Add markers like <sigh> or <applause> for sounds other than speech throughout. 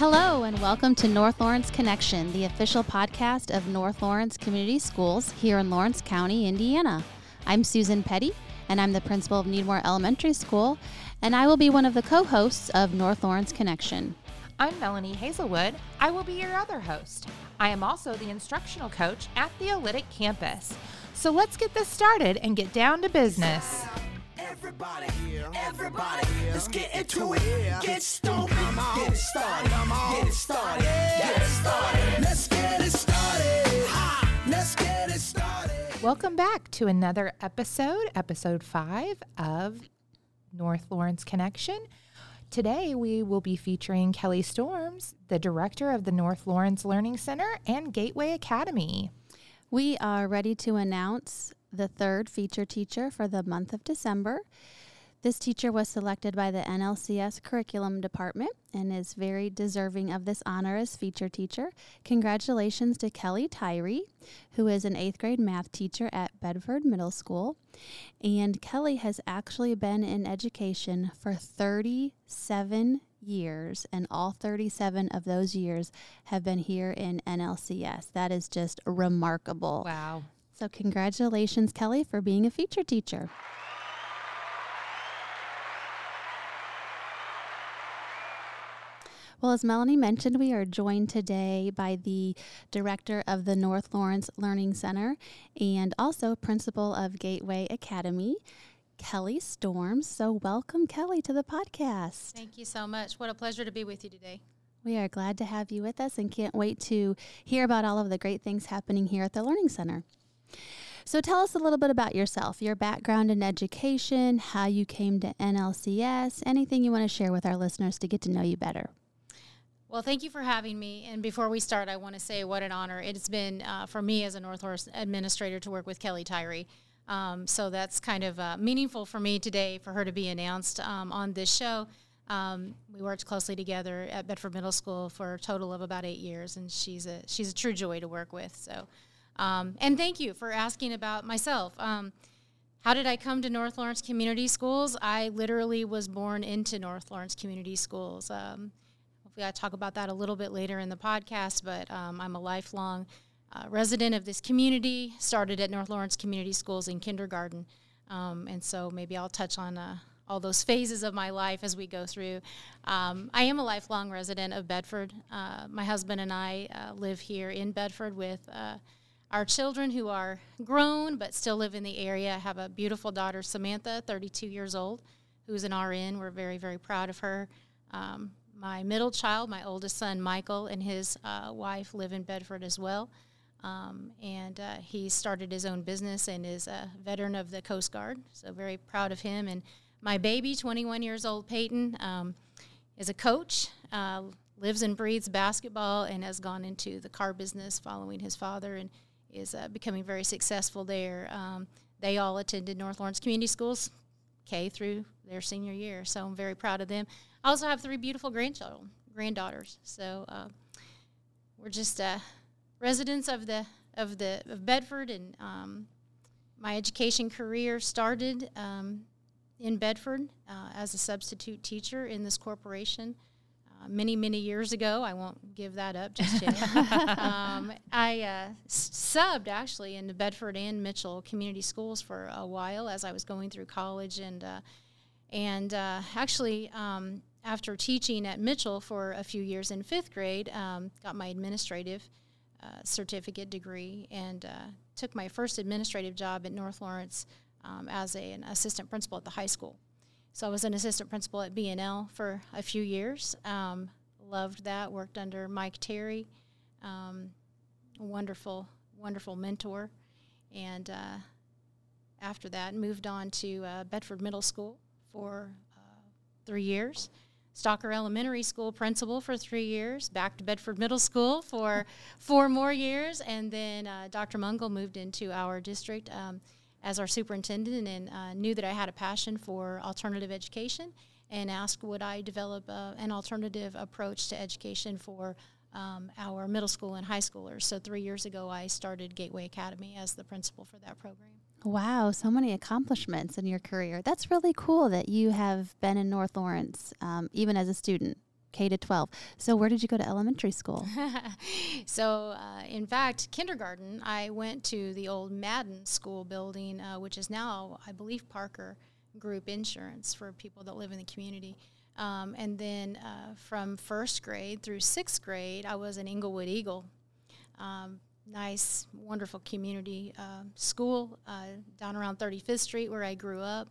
Hello, and welcome to North Lawrence Connection, the official podcast of North Lawrence Community Schools here in Lawrence County, Indiana. I'm Susan Petty, and I'm the principal of Needmore Elementary School, and I will be one of the co hosts of North Lawrence Connection. I'm Melanie Hazelwood. I will be your other host. I am also the instructional coach at the Oolitic campus. So let's get this started and get down to business. Everybody, everybody, let's get into it. Get stupid, get it started, get it started, get it started. Let's get it started. Let's get it started. Welcome back to another episode, episode five of North Lawrence Connection. Today, we will be featuring Kelly Storms, the director of the North Lawrence Learning Center and Gateway Academy. We are ready to announce the third feature teacher for the month of December. This teacher was selected by the NLCS Curriculum Department and is very deserving of this honor as feature teacher. Congratulations to Kelly Tyree, who is an eighth grade math teacher at Bedford Middle School. And Kelly has actually been in education for 37 years, and all 37 of those years have been here in NLCS. That is just remarkable. Wow. So, congratulations, Kelly, for being a feature teacher. Well, as Melanie mentioned, we are joined today by the director of the North Lawrence Learning Center and also principal of Gateway Academy, Kelly Storms. So, welcome, Kelly, to the podcast. Thank you so much. What a pleasure to be with you today. We are glad to have you with us and can't wait to hear about all of the great things happening here at the Learning Center. So, tell us a little bit about yourself, your background in education, how you came to NLCS, anything you want to share with our listeners to get to know you better. Well, thank you for having me. And before we start, I want to say what an honor it's been uh, for me as a North Lawrence administrator to work with Kelly Tyree. Um, so that's kind of uh, meaningful for me today for her to be announced um, on this show. Um, we worked closely together at Bedford Middle School for a total of about eight years, and she's a she's a true joy to work with. So, um, and thank you for asking about myself. Um, how did I come to North Lawrence Community Schools? I literally was born into North Lawrence Community Schools. Um, hopefully, I talk about that a little bit later in the podcast. But um, I'm a lifelong uh, resident of this community. Started at North Lawrence Community Schools in kindergarten, um, and so maybe I'll touch on uh, all those phases of my life as we go through. Um, I am a lifelong resident of Bedford. Uh, my husband and I uh, live here in Bedford with uh, our children who are grown but still live in the area. Have a beautiful daughter, Samantha, 32 years old, who's an RN. We're very, very proud of her. Um, my middle child, my oldest son, Michael, and his uh, wife live in Bedford as well. Um, and uh, he started his own business and is a veteran of the Coast Guard. So, very proud of him. And my baby, 21 years old, Peyton, um, is a coach, uh, lives and breathes basketball, and has gone into the car business following his father and is uh, becoming very successful there. Um, they all attended North Lawrence Community Schools, K through their senior year. So I'm very proud of them. I also have three beautiful grandchildren, granddaughters. So uh, we're just uh, residents of the of the of Bedford, and um, my education career started um, in Bedford uh, as a substitute teacher in this corporation. Uh, many, many years ago, I won't give that up just yet. <laughs> um, I uh, subbed actually in the Bedford and Mitchell community schools for a while as I was going through college, and uh, and uh, actually um, after teaching at Mitchell for a few years in fifth grade, um, got my administrative uh, certificate degree and uh, took my first administrative job at North Lawrence um, as a, an assistant principal at the high school. So I was an assistant principal at BNL for a few years. Um, loved that. Worked under Mike Terry, um, wonderful, wonderful mentor. And uh, after that, moved on to uh, Bedford Middle School for uh, three years. Stalker Elementary School principal for three years, back to Bedford Middle School for <laughs> four more years, and then uh, Dr. Mungle moved into our district um, as our superintendent and uh, knew that I had a passion for alternative education and asked would I develop uh, an alternative approach to education for um, our middle school and high schoolers. So three years ago, I started Gateway Academy as the principal for that program. Wow, so many accomplishments in your career. That's really cool that you have been in North Lawrence, um, even as a student. K to 12. So, where did you go to elementary school? <laughs> so, uh, in fact, kindergarten, I went to the old Madden School building, uh, which is now, I believe, Parker Group Insurance for people that live in the community. Um, and then uh, from first grade through sixth grade, I was an Inglewood Eagle. Um, nice, wonderful community uh, school uh, down around 35th Street where I grew up.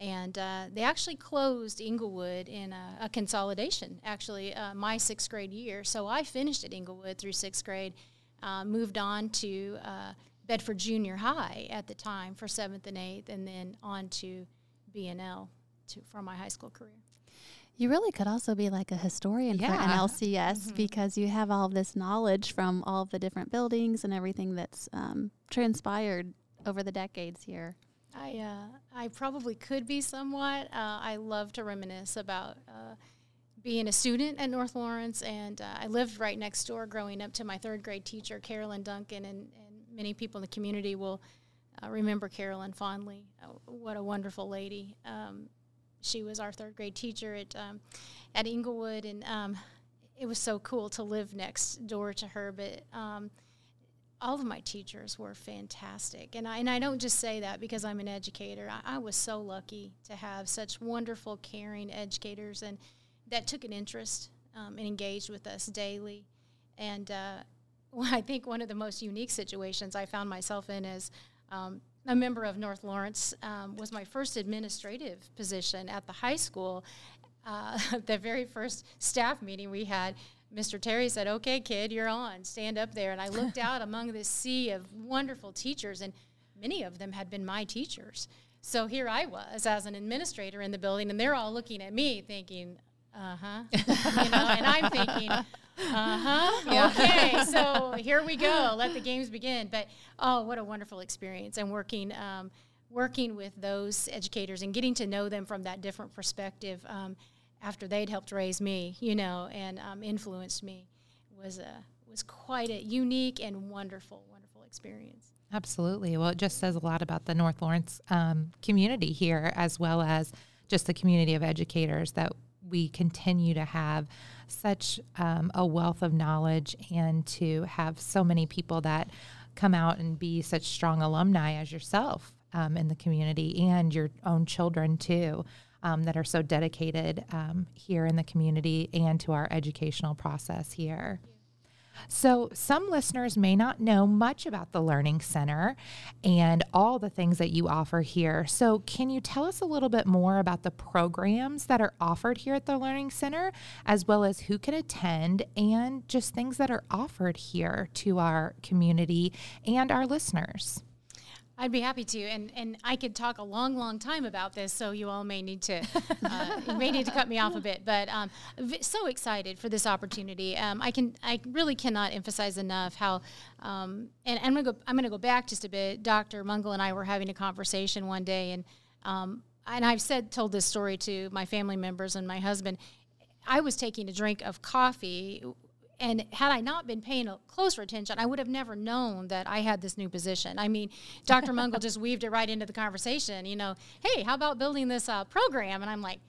And uh, they actually closed Englewood in a, a consolidation, actually, uh, my sixth grade year. So I finished at Englewood through sixth grade, uh, moved on to uh, Bedford Junior High at the time for seventh and eighth, and then on to BNL to, for my high school career. You really could also be like a historian Yeah. for NLCS because you have all this knowledge from all the different buildings and everything that's um, transpired over the decades here. I uh, I probably could be somewhat. Uh, I love to reminisce about uh, being a student at North Lawrence, and uh, I lived right next door growing up to my third grade teacher, Carolyn Duncan, and, and many people in the community will uh, remember Carolyn fondly. Uh, what a wonderful lady! Um, she was our third grade teacher at um, at Inglewood, and um, it was so cool to live next door to her. But um, all of my teachers were fantastic, and I and I don't just say that because I'm an educator. I, I was so lucky to have such wonderful, caring educators, and that took an interest um, and engaged with us daily. And uh, well, <laughs> I think one of the most unique situations I found myself in as um, a member of North Lawrence um, was my first administrative position at the high school. Uh, <laughs> the very first staff meeting we had, Mr. Terry said, "Okay, kid, you're on. Stand up there." And I looked <laughs> out among this sea of wonderful teachers, and many of them had been my teachers. So here I was as an administrator in the building, and they're all looking at me, thinking, "Uh huh," <laughs> you know, and I'm thinking. Uh huh. Okay, <laughs> so here we go. Let the games begin. But oh, what a wonderful experience! And working, um, working with those educators and getting to know them from that different perspective. Um, after they'd helped raise me, you know, and um, influenced me, was a was quite a unique and wonderful, wonderful experience. Absolutely. Well, it just says a lot about the North Lawrence um, community here, as well as just the community of educators that we continue to have such um, a wealth of knowledge and to have so many people that come out and be such strong alumni as yourself um, in the community and your own children too. Um, that are so dedicated um, here in the community and to our educational process here. So, some listeners may not know much about the Learning Center and all the things that you offer here. So, can you tell us a little bit more about the programs that are offered here at the Learning Center, as well as who can attend and just things that are offered here to our community and our listeners? I'd be happy to, and and I could talk a long, long time about this. So you all may need to uh, you <laughs> may need to cut me off a bit. But um, so excited for this opportunity. Um, I can I really cannot emphasize enough how. Um, and, and I'm gonna go I'm gonna go back just a bit. Dr. Mungle and I were having a conversation one day, and um, and I've said told this story to my family members and my husband. I was taking a drink of coffee and had I not been paying a closer attention, I would have never known that I had this new position. I mean, Dr. Mungle just weaved it right into the conversation. You know, hey, how about building this uh, program? And I'm like,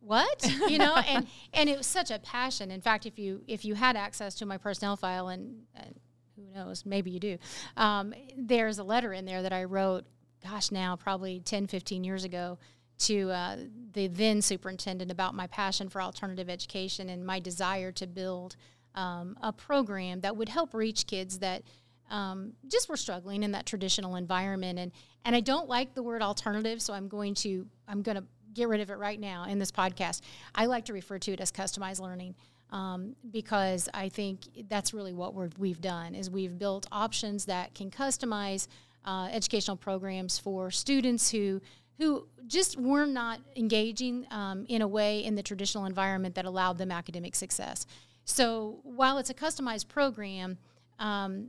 what? You know, and <laughs> and it was such a passion. In fact, if you if you had access to my personnel file, and, and who knows, maybe you do, um, there's a letter in there that I wrote. Gosh, now probably 10, 15 years ago to uh, the then superintendent about my passion for alternative education and my desire to build um, a program that would help reach kids that um, just were struggling in that traditional environment. And and I don't like the word alternative, so I'm going to I'm going to get rid of it right now in this podcast. I like to refer to it as customized learning. Um, because I think that's really what we're, we've done is we've built options that can customize uh, educational programs for students who who just were not engaging um, in a way in the traditional environment that allowed them academic success. So while it's a customized program, um,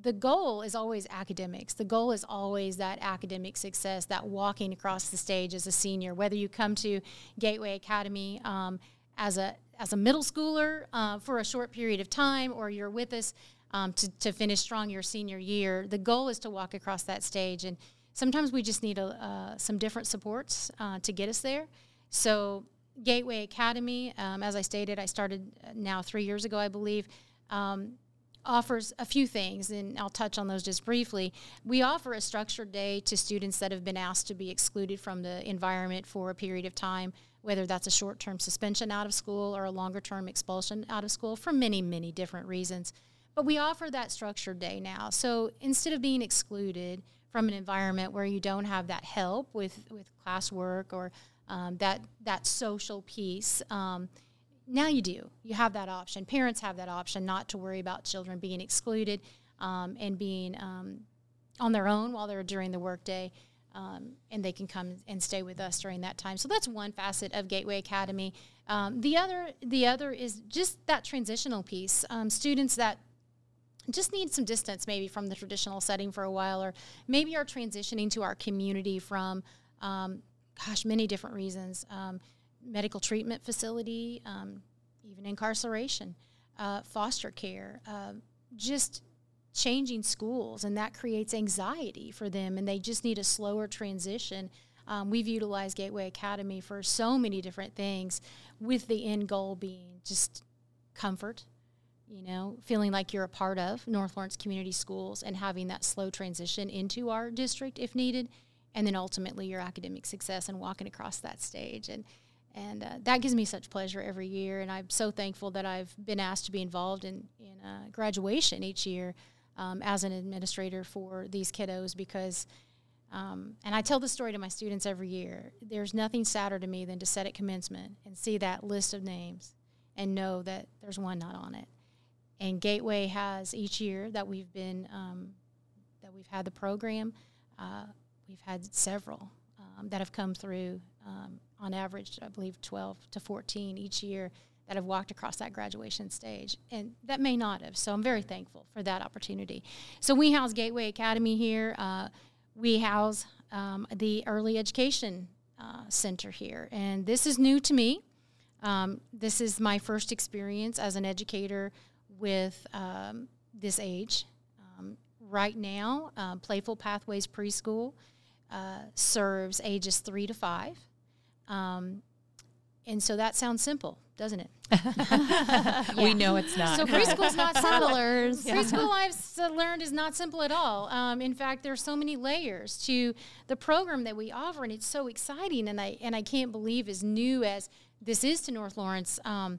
the goal is always academics. The goal is always that academic success, that walking across the stage as a senior, whether you come to Gateway Academy um, as a as a middle schooler uh, for a short period of time, or you're with us um, to, to finish strong your senior year. The goal is to walk across that stage, and sometimes we just need a, uh, some different supports uh, to get us there. So Gateway Academy, um, as I stated, I started uh, now three years ago, I believe. Um, offers a few things, and I'll touch on those just briefly. We offer a structured day to students that have been asked to be excluded from the environment for a period of time, whether that's a short term suspension out of school or a longer term expulsion out of school for many, many different reasons. But we offer that structured day now. So instead of being excluded from an environment where you don't have that help with, with classwork or um, that, that social piece, um, now you do. You have that option. Parents have that option not to worry about children being excluded um, and being um, on their own while they're during the workday. Um, and they can come and stay with us during that time. So that's one facet of Gateway Academy. Um, the other, the other is just that transitional piece. Students that just need some distance, maybe from the traditional setting for a while, or maybe are transitioning to our community from, um, gosh, many different reasons medical treatment facility, um, even incarceration, uh, foster care, uh, just changing schools, and that creates anxiety for them, and they just need a slower transition. Um, we've utilized Gateway Academy for so many different things, with the end goal being just comfort, you know, feeling like you're a part of North Lawrence Community Schools and having that slow transition into our district if needed, and then ultimately your academic success and walking across that stage. And and uh, that gives me such pleasure every year. And I'm so thankful that I've been asked to be involved in in uh, graduation each year um, as an administrator for these kiddos because. Um, and I tell the story to my students every year. There's nothing sadder to me than to set at commencement and see that list of names and know that there's one not on it. And Gateway has each year that we've been um, that we've had the program, uh, we've had several um, that have come through um, on average, I believe 12 to 14 each year that have walked across that graduation stage, and that may not have. So I'm very thankful for that opportunity. So we house Gateway Academy here. Uh, we house um, the Early Education uh, Center here, and this is new to me. Um, this is my first experience as an educator with um, this age. Um, right now, uh, Playful Pathways Preschool uh, serves ages three to five. Um, and so that sounds simple, doesn't it? yeah. <laughs> We know it's not. So preschool's not <laughs> simple. Preschool I've learned is not simple at all. Um, in fact, there's so many layers to the program that we offer, and it's so exciting. And I and I can't believe as new as this is to North Lawrence. Um,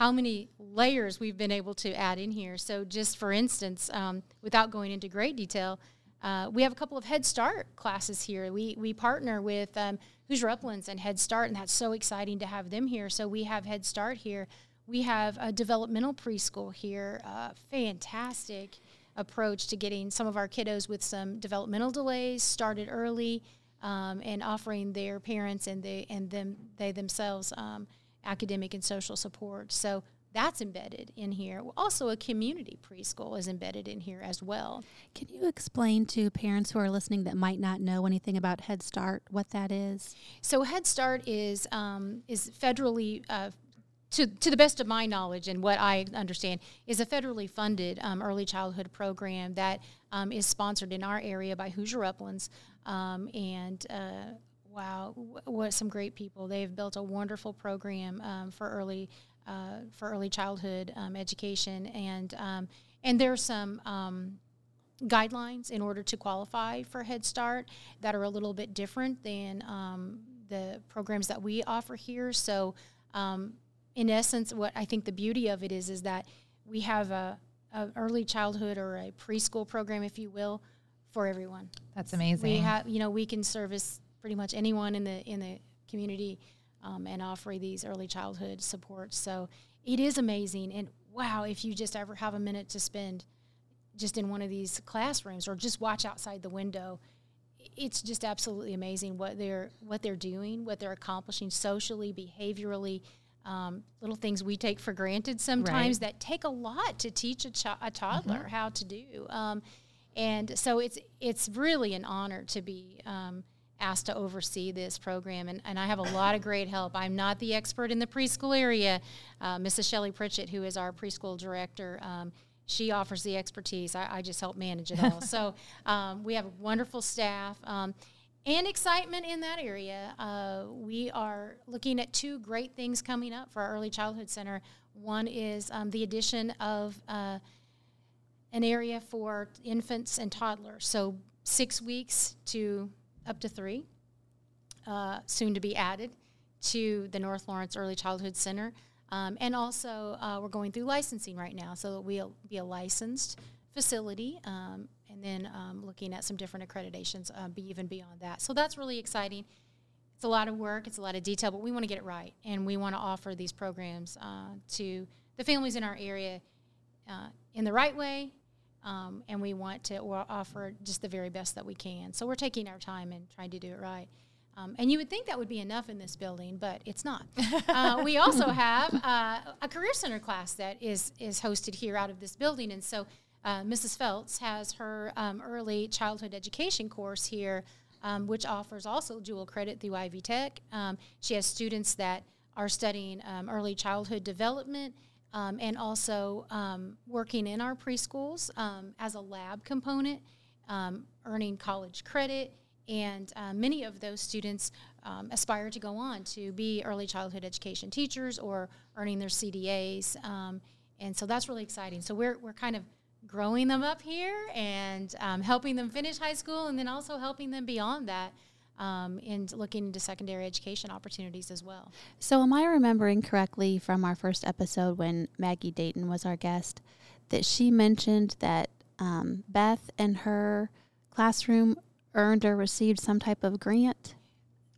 how many layers we've been able to add in here. So, just for instance, um, without going into great detail, uh, we have a couple of Head Start classes here. We, we partner with um, Hoosier Uplands and Head Start, and that's so exciting to have them here. So we have Head Start here. We have a developmental preschool here. Uh, fantastic approach to getting some of our kiddos with some developmental delays started early um, and offering their parents and they and them they themselves um, academic and social support. So that's embedded in here. Also, a community preschool is embedded in here as well. Can you explain to parents who are listening that might not know anything about Head Start what that is? So, Head Start is um, is federally. Uh, to, to the best of my knowledge and what I understand, is a federally funded um, early childhood program that um, is sponsored in our area by Hoosier Uplands. Um, and uh, wow, what some great people. They've built a wonderful program um, for early uh, for early childhood um, education, and um, and there are some um, guidelines in order to qualify for Head Start that are a little bit different than um, the programs that we offer here. So, um, in essence, what I think the beauty of it is is that we have a, a early childhood or a preschool program, if you will, for everyone. That's amazing. We have, you know, we can service pretty much anyone in the in the community um, and offer these early childhood supports. So it is amazing. And wow, if you just ever have a minute to spend just in one of these classrooms or just watch outside the window, it's just absolutely amazing what they're what they're doing, what they're accomplishing socially, behaviorally. Um, little things we take for granted sometimes right. that take a lot to teach a, cho- a toddler mm-hmm. how to do. Um, and so it's it's really an honor to be um, asked to oversee this program, and, and I have a lot of great help. I'm not the expert in the preschool area. Uh, Mrs. Shelley Pritchett, who is our preschool director, um, she offers the expertise. I, I, just help manage it all. <laughs> so um, we have a wonderful staff. Um, and excitement in that area. Uh, we are looking at two great things coming up for our early childhood center. One is um, the addition of uh, an area for infants and toddlers, so six weeks to up to three, uh, soon to be added to the North Lawrence Early Childhood Center. Um, and also, uh, we're going through licensing right now, so we'll be a licensed facility, um, and then um, looking at some different accreditations, uh, be even beyond that. So that's really exciting. It's a lot of work, it's a lot of detail, but we want to get it right, and we want to offer these programs uh, to the families in our area uh, in the right way, um, and we want to offer just the very best that we can. So we're taking our time and trying to do it right. Um, and you would think that would be enough in this building, but it's not. <laughs> Uh, we also have uh, a career center class that is is hosted here out of this building, and so uh, Mrs. Feltz has her um, early childhood education course here, um, which offers also dual credit through Ivy Tech. Um, she has students that are studying um, early childhood development. Um, and also working in our preschools as a lab component, earning college credit, and uh, many of those students um, aspire to go on to be early childhood education teachers or earning their CDAs. Um, and so that's really exciting. So we're, we're kind of growing them up here and um, helping them finish high school and then also helping them beyond that. Um, and looking into secondary education opportunities as well. So, am I remembering correctly from our first episode when Maggie Dayton was our guest that she mentioned that um, Beth and her classroom earned or received some type of grant?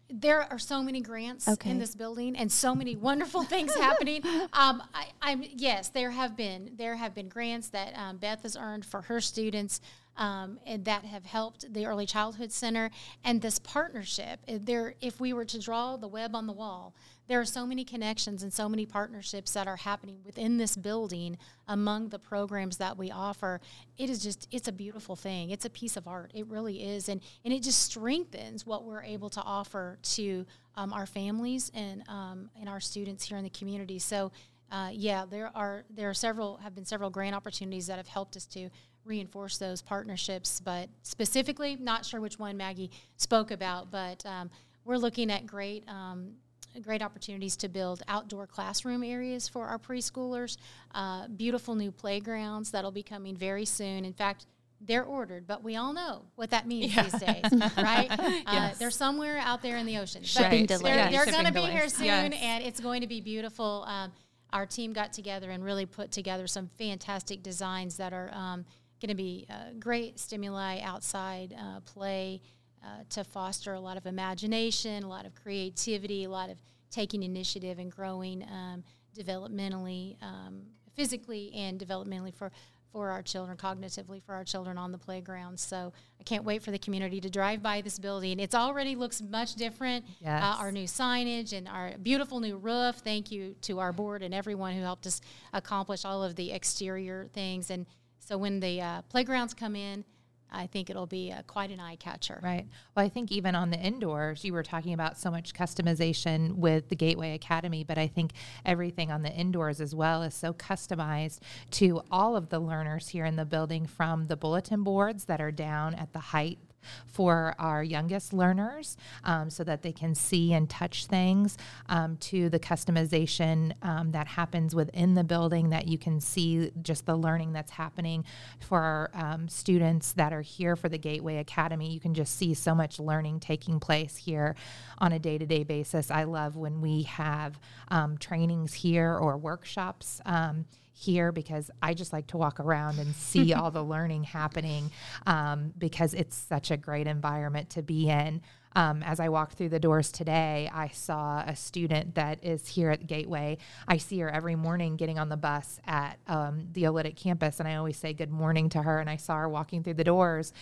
There are so many grants okay. in this building and so many wonderful things happening. <laughs> Um, I, am yes, there have been there have been grants that um, Beth has earned for her students um, and that have helped the early childhood center and this partnership. There, if we were to draw the web on the wall, there are so many connections and so many partnerships that are happening within this building among the programs that we offer. It is just, it's a beautiful thing. It's a piece of art. It really is. And, and it just strengthens what we're able to offer to um, our families and, um, and our students here in the community. So, uh, yeah, there are there are several have been several grant opportunities that have helped us to reinforce those partnerships. But specifically, not sure which one Maggie spoke about, but um, we're looking at great um, great opportunities to build outdoor classroom areas for our preschoolers, uh, beautiful new playgrounds that'll be coming very soon. In fact, they're ordered, but we all know what that means yeah. these days, <laughs> right? Uh, yes. Uh, they're somewhere out there in the ocean. Shipping delays. They're, they're going to be here soon, yes. and it's going to be beautiful. Um, our team got together and really put together some fantastic designs that are um, going to be uh, great stimuli outside uh, play uh, to foster a lot of imagination, a lot of creativity, a lot of taking initiative and growing um, developmentally, um, physically, and developmentally for for our children, cognitively for our children on the playground. So I can't wait for the community to drive by this building. It's already looks much different. Yes. Uh, our new signage and our beautiful new roof. Thank you to our board and everyone who helped us accomplish all of the exterior things. And so when the uh, playgrounds come in, I think it'll be uh, quite an eye catcher. Right. Well, I think even on the indoors, you were talking about so much customization with the Gateway Academy, but I think everything on the indoors as well is so customized to all of the learners here in the building from the bulletin boards that are down at the height for our youngest learners um, so that they can see and touch things, um, to the customization um, that happens within the building that you can see just the learning that's happening for our um, students that are here for the Gateway Academy. You can just see so much learning taking place here on a day to day basis. I love when we have um, trainings here or workshops um, here because I just like to walk around and see <laughs> all the learning happening um, because it's such a great environment to be in. Um, as I walked through the doors today, I saw a student that is here at Gateway. I see her every morning getting on the bus at um, the Oolitic campus, and I always say good morning to her. And I saw her walking through the doors,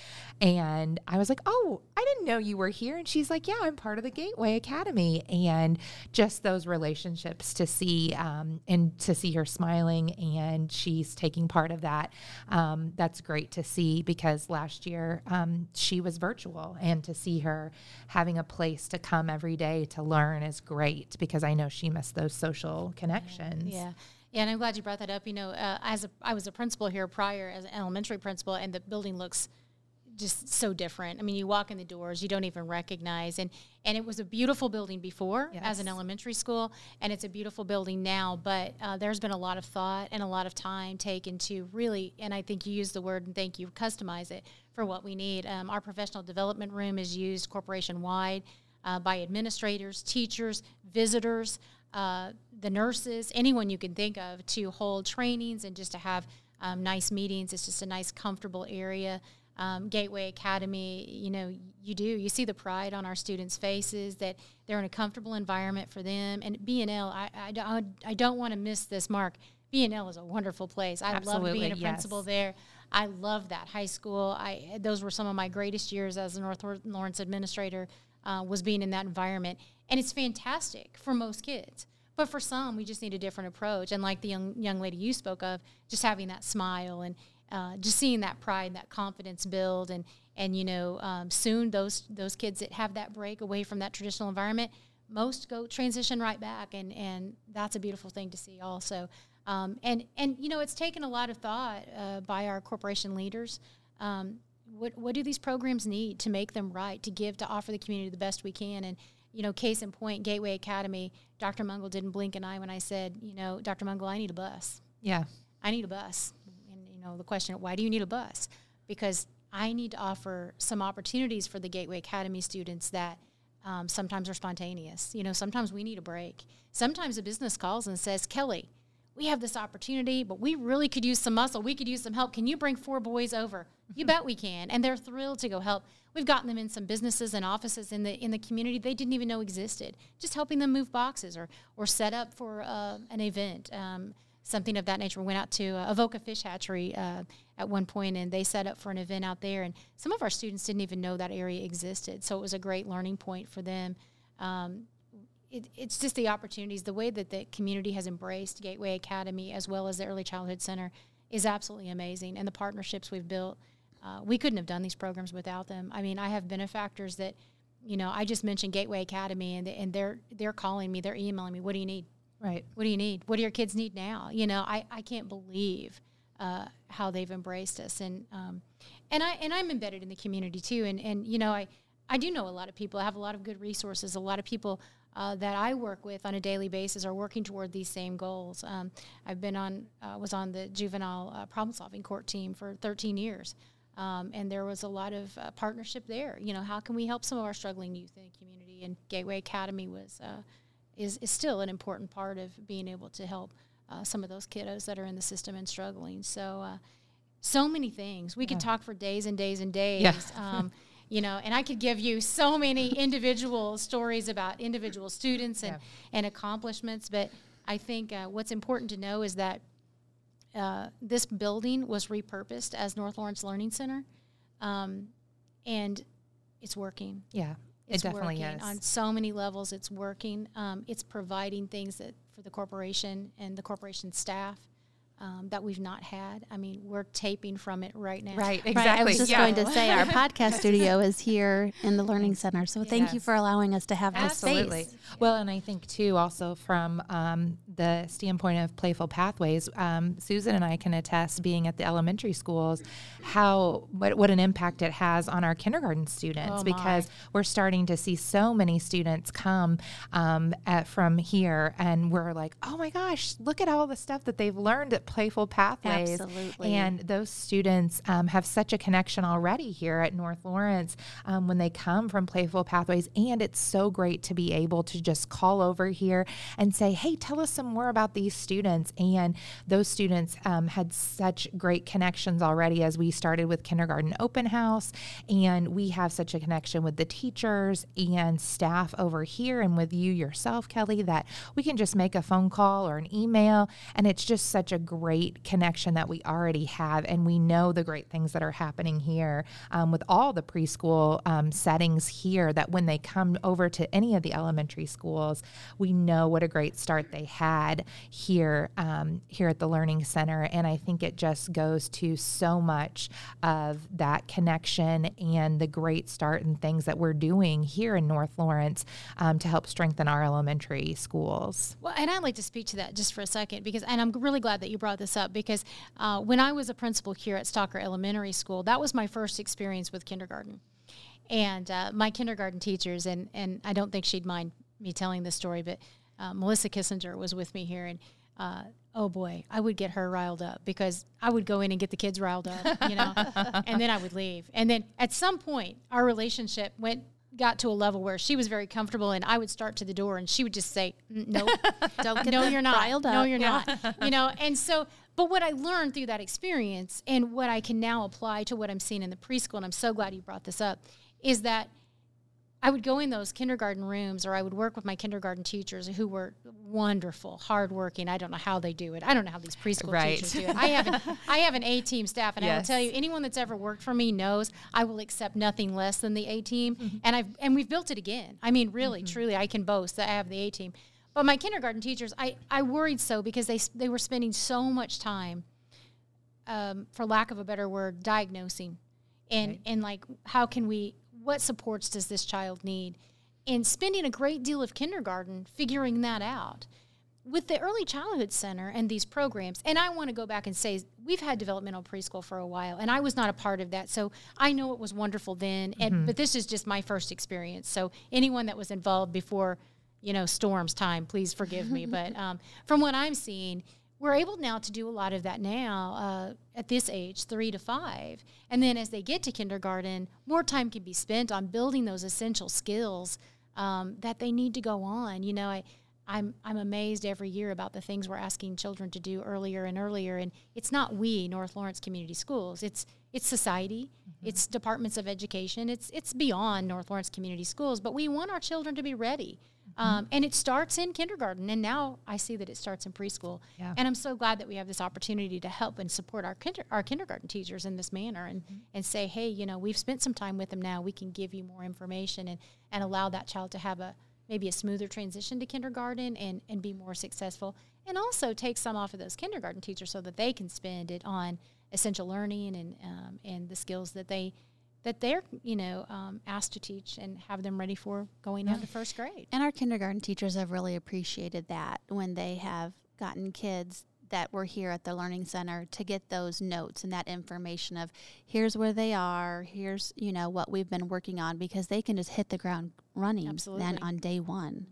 and I was like, "Oh, I didn't know you were here." And she's like, "Yeah, I'm part of the Gateway Academy." And just those relationships to see um, and to see her smiling and she's taking part of that. Um, that's great to see because last year um, she was virtual, and to see her having a place to come every day to learn is great because I know she missed those social connections. Yeah. yeah. and I'm glad you brought that up. You know, uh, as a, I was a principal here prior as an elementary principal, and the building looks just so different. I mean, you walk in the doors, you don't even recognize, and and it was a beautiful building before as an elementary school, and it's a beautiful building now. But uh, there's been a lot of thought and a lot of time taken to really, and I think you used the word and thank you, customize it for what we need. Um, our professional development room is used corporation wide uh, by administrators, teachers, visitors, uh, the nurses, anyone you can think of to hold trainings and just to have um, nice meetings. It's just a nice, comfortable area. Um, Gateway Academy, you know, you do. You see the pride on our students' faces that they're in a comfortable environment for them. And BNL, I, I, don't- I don't want to miss this mark. BNL is a wonderful place. I love being a principal there. I love that high school. I those were some of my greatest years as a North Lawrence administrator. Uh, was being in that environment, and it's fantastic for most kids. But for some, we just need a different approach. And like the young young lady you spoke of, just having that smile and uh, just seeing that pride, that confidence build, and and you know, um, soon those those kids that have that break away from that traditional environment, most go transition right back, and and that's a beautiful thing to see also. Um, and and you know, it's taken a lot of thought uh, by our corporation leaders. Um, what what do these programs need to make them right, to give, to offer the community the best we can? And you know, case in point, Gateway Academy. Dr. Mungle didn't blink an eye when I said, you know, Dr. Mungle, I need a bus. Yeah. I need a bus. You know, the question, why do you need a bus? Because I need to offer some opportunities for the Gateway Academy students that um, sometimes are spontaneous. You know, sometimes we need a break. Sometimes a business calls and says, Kelly, we have this opportunity, but we really could use some muscle. We could use some help. Can you bring four boys over? You bet we can. And they're thrilled to go help. We've gotten them in some businesses and offices in the in the community they didn't even know existed. Just helping them move boxes or or set up for uh, an event. Um, something of that nature. We went out to uh, Avoca Fish Hatchery uh, at one point, and they set up for an event out there. And some of our students didn't even know that area existed, so it was a great learning point for them. Um, it, it's just the opportunities, the way that the community has embraced Gateway Academy as well as the Early Childhood Center is absolutely amazing, and the partnerships we've built. Uh, we couldn't have done these programs without them. I mean, I have benefactors that, you know, I just mentioned Gateway Academy, and, and they're they're calling me, they're emailing me. What do you need? Right. what do you need? What do your kids need now? You know, I, I can't believe uh, how they've embraced us, and um, and I and I'm embedded in the community too, and and you know I I do know a lot of people. I have a lot of good resources. A lot of people uh, that I work with on a daily basis are working toward these same goals. Um, I've been on uh, was on the juvenile uh, problem solving court team for 13 years. Um, and there was a lot of uh, partnership there. You know, how can we help some of our struggling youth in the community? And Gateway Academy was uh, is, is still an important part of being able to help uh, some of those kiddos that are in the system and struggling. So, uh, so many things. We could talk for days and days and days. Yeah. um, <laughs> you know, and I could give you so many individual stories about individual students and, and accomplishments. But I think uh, what's important to know is that uh, this building was repurposed as North Lawrence Learning Center, um, and it's working. Yeah. It's it definitely working is. on so many levels. It's working. Um, it's providing things that for the corporation and the corporation staff um, that we've not had. I mean, we're taping from it right now. right. Exactly. Right, I was just yeah. going to say our <laughs> podcast studio is here in the Learning Center. So thank you for allowing us to have this Absolutely. space. Well, and I think too, also from um, the standpoint of playful pathways, um, Susan and I can attest, being at the elementary schools, how what, what an impact it has on our kindergarten students Oh, because we're starting to see so many students come um, at, from here, and we're like, oh my gosh, look at all the stuff that they've learned at Playful Pathways, Absolutely. and those students um, have such a connection already here at North Lawrence um, when they come from Playful Pathways. And it's so great to be able to just call over here and say, hey, tell us some more about these students. And those students um, had such great connections already as we started with Kindergarten Open House. And we have such a connection with the teachers and staff over here and with you yourself, Kelly, that we can just make a phone call or an email. And it's just such a great connection that we already have. And we know the great things that are happening here um, with all the preschool um, settings here that when they come over to any of the elementary schools, we know what a great start they had here um, here at the Learning Center, and I think it just goes to so much of that connection and the great start and things that we're doing here in North Lawrence um, to help strengthen our elementary schools. Well, and I'd like to speak to that just for a second because, and I'm really glad that you brought this up because uh, when I was a principal here at Stalker Elementary School, that was my first experience with kindergarten. And uh, my kindergarten teachers, and, and I don't think she'd mind me telling this story, but uh, Melissa Kissinger was with me here, and uh, oh boy, I would get her riled up because I would go in and get the kids riled up, you know, <laughs> and then I would leave. And then at some point, our relationship went got to a level where she was very comfortable, and I would start to the door, and she would just say, "No, <laughs> Don't get no, you're not. riled No, you're not. <laughs> You know, and so, but what I learned through that experience, and what I can now apply to what I'm seeing in the preschool, and I'm so glad you brought this up, is that I would go in those kindergarten rooms or I would work with my kindergarten teachers who were wonderful, hardworking. I don't know how they do it. I don't know how these preschool Right. teachers do it. I have an, I have an A team staff, and I will tell you, anyone that's ever worked for me knows I will accept nothing less than the A team. And I've and we've built it again. I mean, really, truly, I can boast that I have the A team. But my kindergarten teachers, I, I worried so because they they were spending so much time um, for lack of a better word, diagnosing, and and like how can we, what supports does this child need, and spending a great deal of kindergarten figuring that out. With the early childhood center and these programs, and I want to go back and say we've had developmental preschool for a while, and I was not a part of that, so I know it was wonderful then. And but this is just my first experience. So anyone that was involved before, you know, storms time, please forgive me. <laughs> but um, from what I'm seeing, we're able now to do a lot of that now uh, at this age, three to five. And then as they get to kindergarten, more time can be spent on building those essential skills um, that they need to go on. You know, I, I'm, I'm amazed every year about the things we're asking children to do earlier and earlier. And it's not we, North Lawrence Community Schools, it's, it's society, it's departments of education, it's, it's beyond North Lawrence Community Schools, but we want our children to be ready. Um, and it starts in kindergarten, and now I see that it starts in preschool. Yeah. And I'm so glad that we have this opportunity to help and support our kinder, our kindergarten teachers in this manner, and and say, hey, you know, we've spent some time with them now. We can give you more information and and allow that child to have a maybe a smoother transition to kindergarten and and be more successful, and also take some off of those kindergarten teachers so that they can spend it on essential learning and um, and the skills that they that they're you know um, asked to teach and have them ready for going into first grade. And our kindergarten teachers have really appreciated that when they have gotten kids that were here at the Learning Center to get those notes and that information of here's where they are, here's, you know, what we've been working on because they can just hit the ground running then on day one.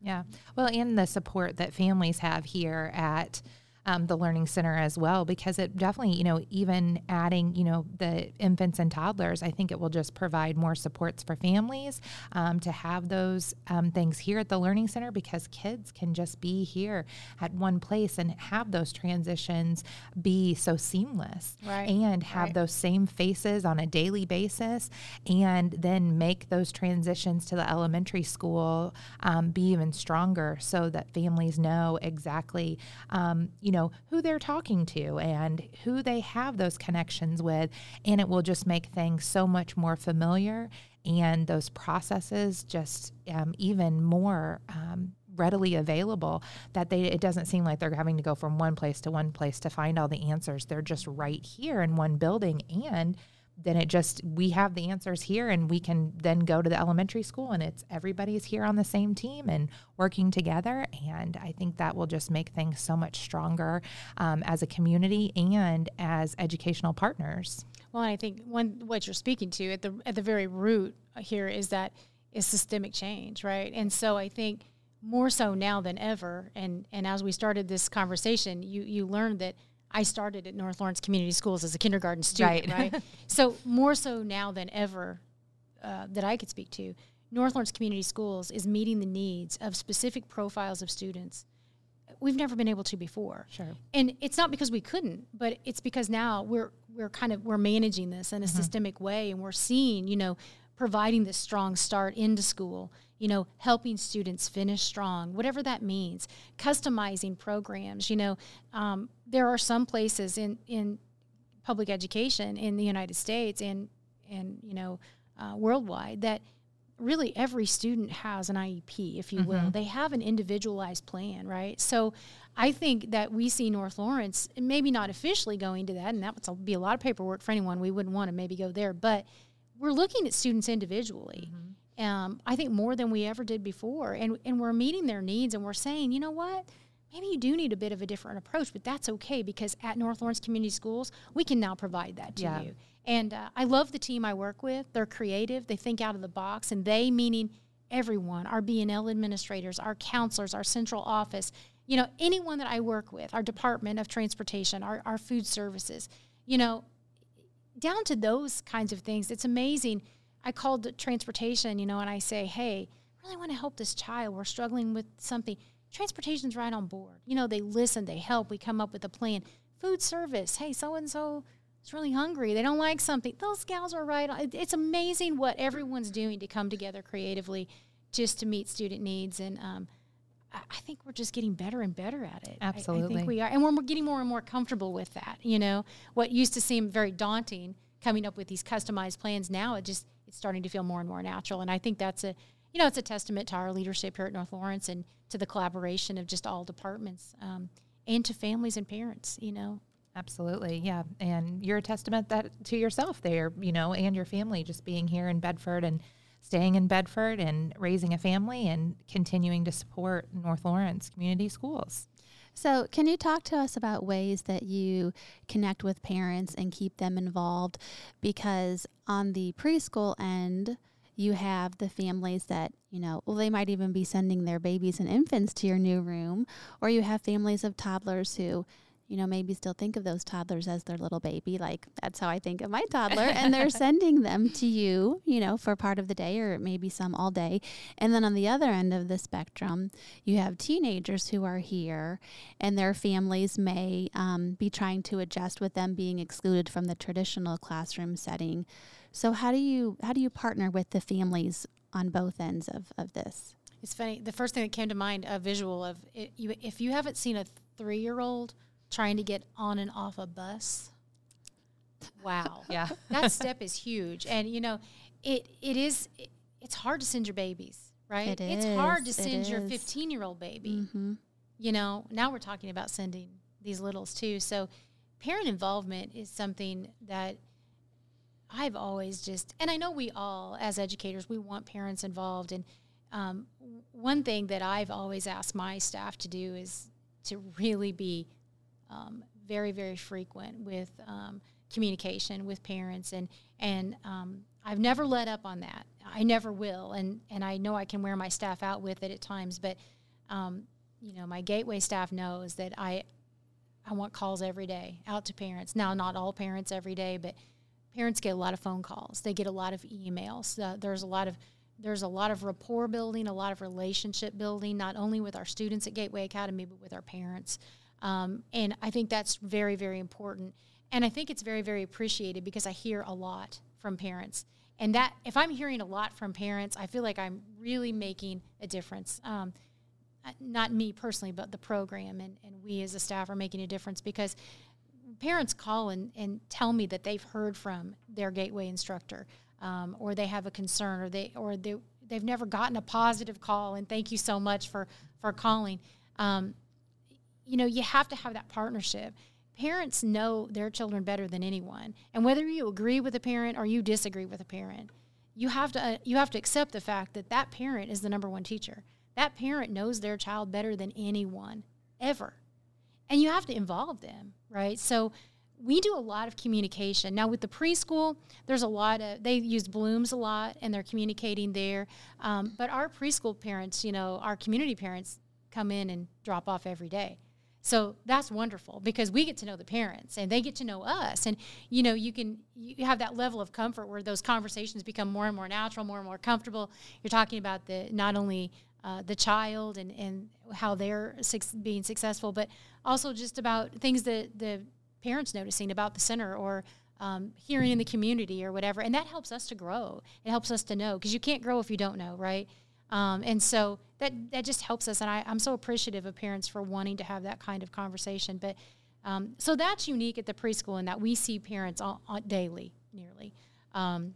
Yeah. Well, and the support that families have here at um, the Learning Center as well, because it definitely, you know, even adding, you know, the infants and toddlers, I think it will just provide more supports for families um, to have those um, things here at the Learning Center because kids can just be here at one place and have those transitions be so seamless Right. and have Right. those same faces on a daily basis and then make those transitions to the elementary school um, be even stronger so that families know exactly um, you know who they're talking to and who they have those connections with. And it will just make things so much more familiar and those processes just um, even more um, readily available that they it doesn't seem like they're having to go from one place to one place to find all the answers. They're just right here in one building and then it just we have the answers here and we can then go to the elementary school and it's everybody's here on the same team and working together and i think that will just make things so much stronger um, as a community and as educational partners Well, I think one what you're speaking to at the at the very root here is that is systemic change, right? And so I think more so now than ever, and and as we started this conversation, you you learned that I started at North Lawrence Community Schools as a kindergarten student, Right. right? <laughs> so more so now than ever uh, that I could speak to, North Lawrence Community Schools is meeting the needs of specific profiles of students we've never been able to before. Sure. And it's not because we couldn't, but it's because now we're we're kind of we're managing this in a systemic way and we're seeing, you know, providing this strong start into school, you know, helping students finish strong, whatever that means, customizing programs, you know, um, there are some places in in public education in the United States and and you know uh, worldwide that really every student has an IEP, if you will. Mhm. They have an individualized plan, right? So I think that we see North Lawrence, maybe not officially going to that, and that would be a lot of paperwork for anyone. We wouldn't want to maybe go there, but we're looking at students individually. Um, I think more than we ever did before, and and we're meeting their needs, and we're saying, you know what, maybe you do need a bit of a different approach, but that's okay because at North Lawrence Community Schools, we can now provide that to Yeah. you. And uh, I love the team I work with. They're creative. They think out of the box, and they meaning everyone, our BNL administrators, our counselors, our central office, you know, anyone that I work with, our Department of Transportation, our, our food services, you know, down to those kinds of things. It's amazing. I called transportation, you know, and I say, hey, I really want to help this child. We're struggling with something. Transportation's right on board. You know, they listen, they help. We come up with a plan. Food service, hey, so and so is really hungry. They don't like something. Those gals are right. on- it- It's amazing what everyone's doing to come together creatively just to meet student needs. And um, I I think we're just getting better and better at it. I- I, Absolutely. think we are. And we're getting more and more comfortable with that. You know, what used to seem very daunting coming up with these customized plans now it just it's starting to feel more and more natural. And i think that's a you know it's a testament to our leadership here at north lawrence and to the collaboration of just all departments um, and to families and parents you know? Absolutely, yeah, and you're a testament that to yourself there, you know, and your family just being here in Bedford and staying in Bedford and raising a family and continuing to support North Lawrence Community Schools. So, can you talk to us about ways that you connect with parents and keep them involved? Because on the preschool end, you have the families that, you know, well, they might even be sending their babies and infants to your new room, or you have families of toddlers who, you know, maybe still think of those toddlers as their little baby. Like, that's how I think of my toddler. <laughs> and they're sending them to you, you know, for part of the day or maybe some all day. And then on the other end of the spectrum, you have teenagers who are here and their families may um, be trying to adjust with them being excluded from the traditional classroom setting. So how do you how do you partner with the families on both ends of, of this? it's funny the first thing that came to mind a visual of it, you, if you haven't seen a three-year-old trying to get on and off a bus. Wow. <laughs> Yeah, that step is huge. And you know it it is it, it's hard to send your babies right? It it's hard to is, it send your 15 year old baby. Mm-hmm. you know now we're talking about sending these littles too. So parent involvement is something that i've always just and i know we all as educators we want parents involved. And um, one thing that i've always asked my staff to do is to really be um, very very frequent with um, communication with parents and and um, I've never let up on that. I never will, and and I know I can wear my staff out with it at times, but um, you know my gateway staff knows that I I want calls every day out to parents. Now, not all parents every day, but parents get a lot of phone calls. They get a lot of emails. Uh, there's a lot of there's a lot of rapport building, a lot of relationship building, not only with our students at Gateway Academy, but with our parents. Um, and I think that's very, very important. And I think it's very, very appreciated because I hear a lot from parents. And that, if I'm hearing a lot from parents, I feel like I'm really making a difference. Um, uh, not me personally, but the program and, and we as a staff are making a difference because parents call and, and tell me that they've heard from their gateway instructor um, or they have a concern or they or they, they've never gotten a positive call and thank you so much for for calling um, you know you have to have that partnership. Parents know their children better than anyone. And whether you agree with a parent or you disagree with a parent you have to uh, you have to accept the fact that that parent is the number one teacher. That parent knows their child better than anyone ever. And you have to involve them right? So we do a lot of communication. Now with the preschool there's a lot of they use Bloomz a lot and they're communicating there. Um, but our preschool parents you know our community parents come in and drop off every day so that's wonderful because we get to know the parents and they get to know us and you know you can you have that level of comfort where those conversations become more and more natural more and more comfortable. You're talking about the not only uh, the child and, and how they're suc being successful but also just about things that the parents noticing about the center or um, hearing in the community or whatever and that helps us to grow. It helps us to know because you can't grow if you don't know right um, and so that that just helps us and I, i'm so appreciative of parents for wanting to have that kind of conversation but um, so that's unique at the preschool in that we see parents all, all, daily nearly um,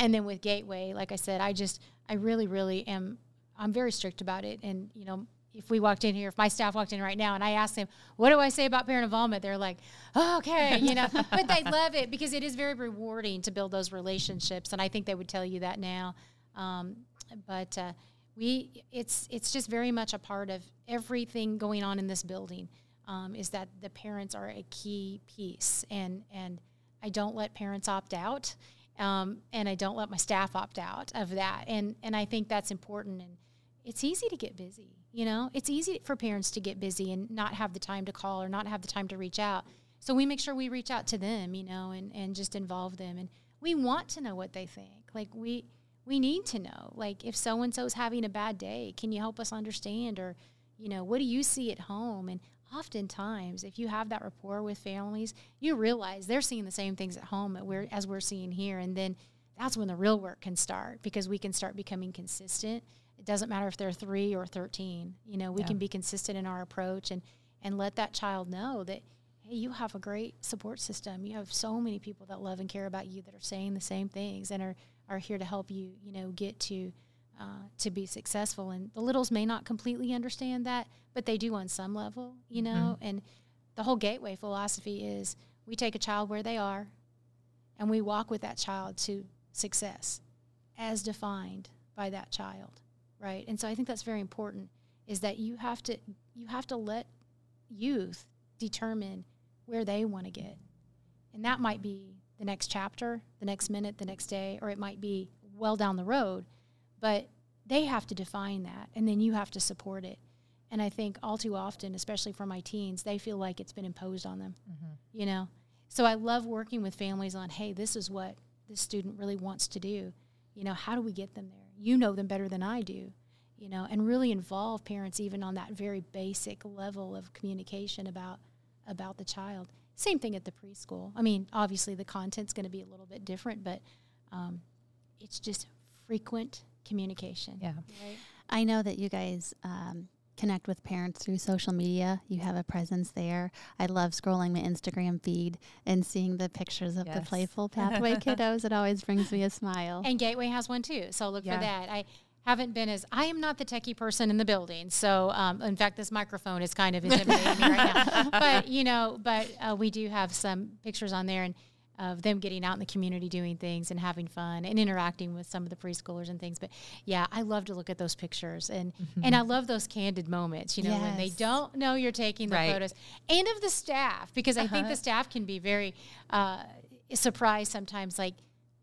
and then with Gateway, like I said, I just I really really am I'm very strict about it, and you know if we walked in here, if my staff walked in right now and I asked them, what do I say about parent involvement? They're like, oh, okay, <laughs> you know, but they love it because it is very rewarding to build those relationships. And I think they would tell you that now. Um, but uh, we, it's, it's just very much a part of everything going on in this building um, is that the parents are a key piece. And, and I don't let parents opt out. Um, and I don't let my staff opt out of that. And, and I think that's important. And it's easy to get busy you know, it's easy for parents to get busy and not have the time to call or not have the time to reach out. So we make sure we reach out to them, you know, and, and just involve them. And we want to know what they think. Like we we need to know. Like if so and so is having a bad day, can you help us understand? Or, you know, what do you see at home? And oftentimes, if you have that rapport with families, you realize they're seeing the same things at home that we're, as we're seeing here. And then that's when the real work can start because we can start becoming consistent it doesn't matter if they're three or 13. You know, we yeah. can be consistent in our approach and, and let that child know that, hey, you have a great support system. You have so many people that love and care about you that are saying the same things and are, are here to help you, you know, get to, uh, to be successful. And the littles may not completely understand that, but they do on some level, you know. Mm-hmm. And the whole gateway philosophy is we take a child where they are and we walk with that child to success as defined by that child right? And so I think that's very important is that you have to you have to let youth determine where they want to get. And that might be the next chapter, the next minute, the next day, or it might be well down the road, but they have to define that and then you have to support it. And I think all too often, especially for my teens, they feel like it's been imposed on them. Mm-hmm. You know? So I love working with families on, hey, this is what this student really wants to do. You know, how do we get them there? you know them better than I do, you know, and really involve parents even on that very basic level of communication about about the child. Same thing at the preschool. I mean, obviously the content's going to be a little bit different, but um, it's just frequent communication. Yeah. Right? I know that you guys um, connect with parents through social media. You have a presence there. I love scrolling my Instagram feed and seeing the pictures of yes. the playful <laughs> pathway kiddos. It always brings me a smile. And Gateway has one too, so look yeah. for that. I haven't been as I am not the techie person in the building, so um, in fact, this microphone is kind of <laughs> intimidating me right now. But you know, but uh, we do have some pictures on there and of them getting out in the community doing things and having fun and interacting with some of the preschoolers and things. But yeah, I love to look at those pictures and mm-hmm. and I love those candid moments, you know, yes. when they don't know you're taking the right. photos and of the staff because I uh-huh. think the staff can be very uh, surprised sometimes like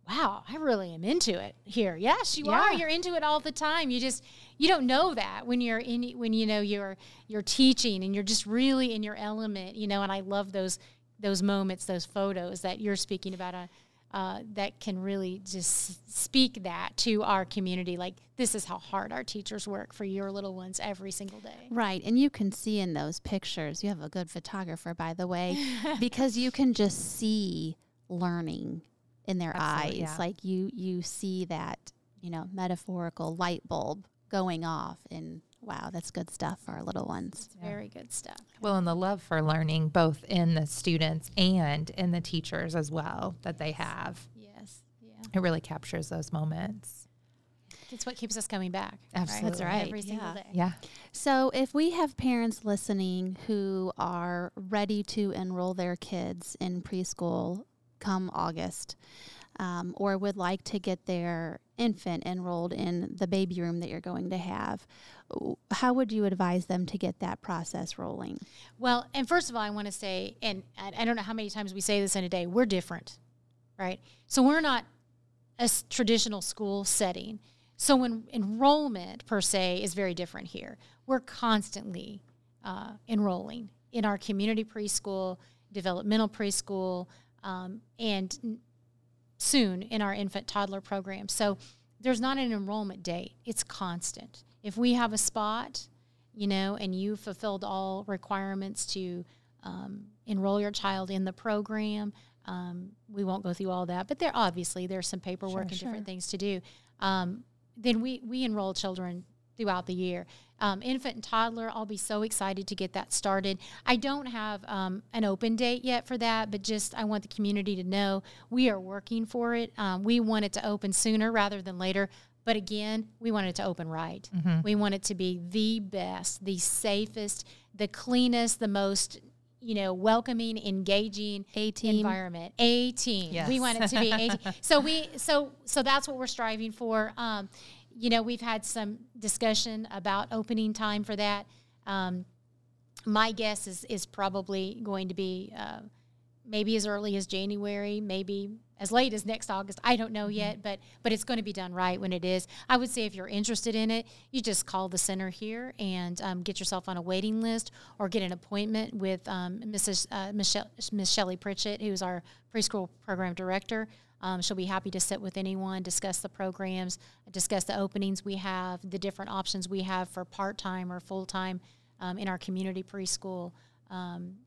wow, I really am into it here. Yes, you yeah. are. You're into it all the time. You just you don't know that when you're in when you know you're you're teaching and you're just really in your element, you know, and I love those those moments, those photos that you're speaking about, uh, uh, that can really just speak that to our community. Like, this is how hard our teachers work for your little ones every single day. Right. And you can see in those pictures, you have a good photographer, by the way, <laughs> because you can just see learning in their Absolutely, eyes. Yeah. Like, you, you see that, you know, metaphorical light bulb going off and wow, that's good stuff for our little ones. Yeah. Very good stuff. Well, and the love for learning, both in the students and in the teachers as well, that they have. Yes. Yeah. It really captures those moments. It's what keeps us coming back. Absolutely. That's right. Every single yeah. day. Yeah. So, if we have parents listening who are ready to enroll their kids in preschool come August, um, or would like to get their infant enrolled in the baby room that you're going to have, how would you advise them to get that process rolling? Well, and first of all, I want to say, and I don't know how many times we say this in a day, we're different, right? So we're not a traditional school setting. So when enrollment per se is very different here, we're constantly uh, enrolling in our community preschool, developmental preschool, um, and soon in our infant toddler program. So there's not an enrollment date, it's constant. If we have a spot, you know, and you fulfilled all requirements to um, enroll your child in the program, um, we won't go through all that, but there obviously there's some paperwork sure, and sure. different things to do. Um, then we we enroll children throughout the year. Um, infant and toddler, I'll be so excited to get that started. I don't have um, an open date yet for that, but just I want the community to know we are working for it. Um, we want it to open sooner rather than later. But again, we want it to open right. We want it to be the best, the safest, the cleanest, the most you know welcoming, engaging A team. environment. A team. Yes. We want it to be a <laughs> team. So we so so that's what we're striving for. Um, you know, we've had some discussion about opening time for that. Um, my guess is is probably going to be uh, maybe as early as January, maybe as late as next August. I don't know yet, but but it's going to be done right when it is. I would say if you're interested in it, you just call the center here and um, get yourself on a waiting list or get an appointment with um, Mrs. Uh, Michelle Miss Shelley Pritchett, who's our preschool program director. Um, she'll be happy to sit with anyone, discuss the programs, discuss the openings we have, the different options we have for part time or full time um, in our community preschool. Um,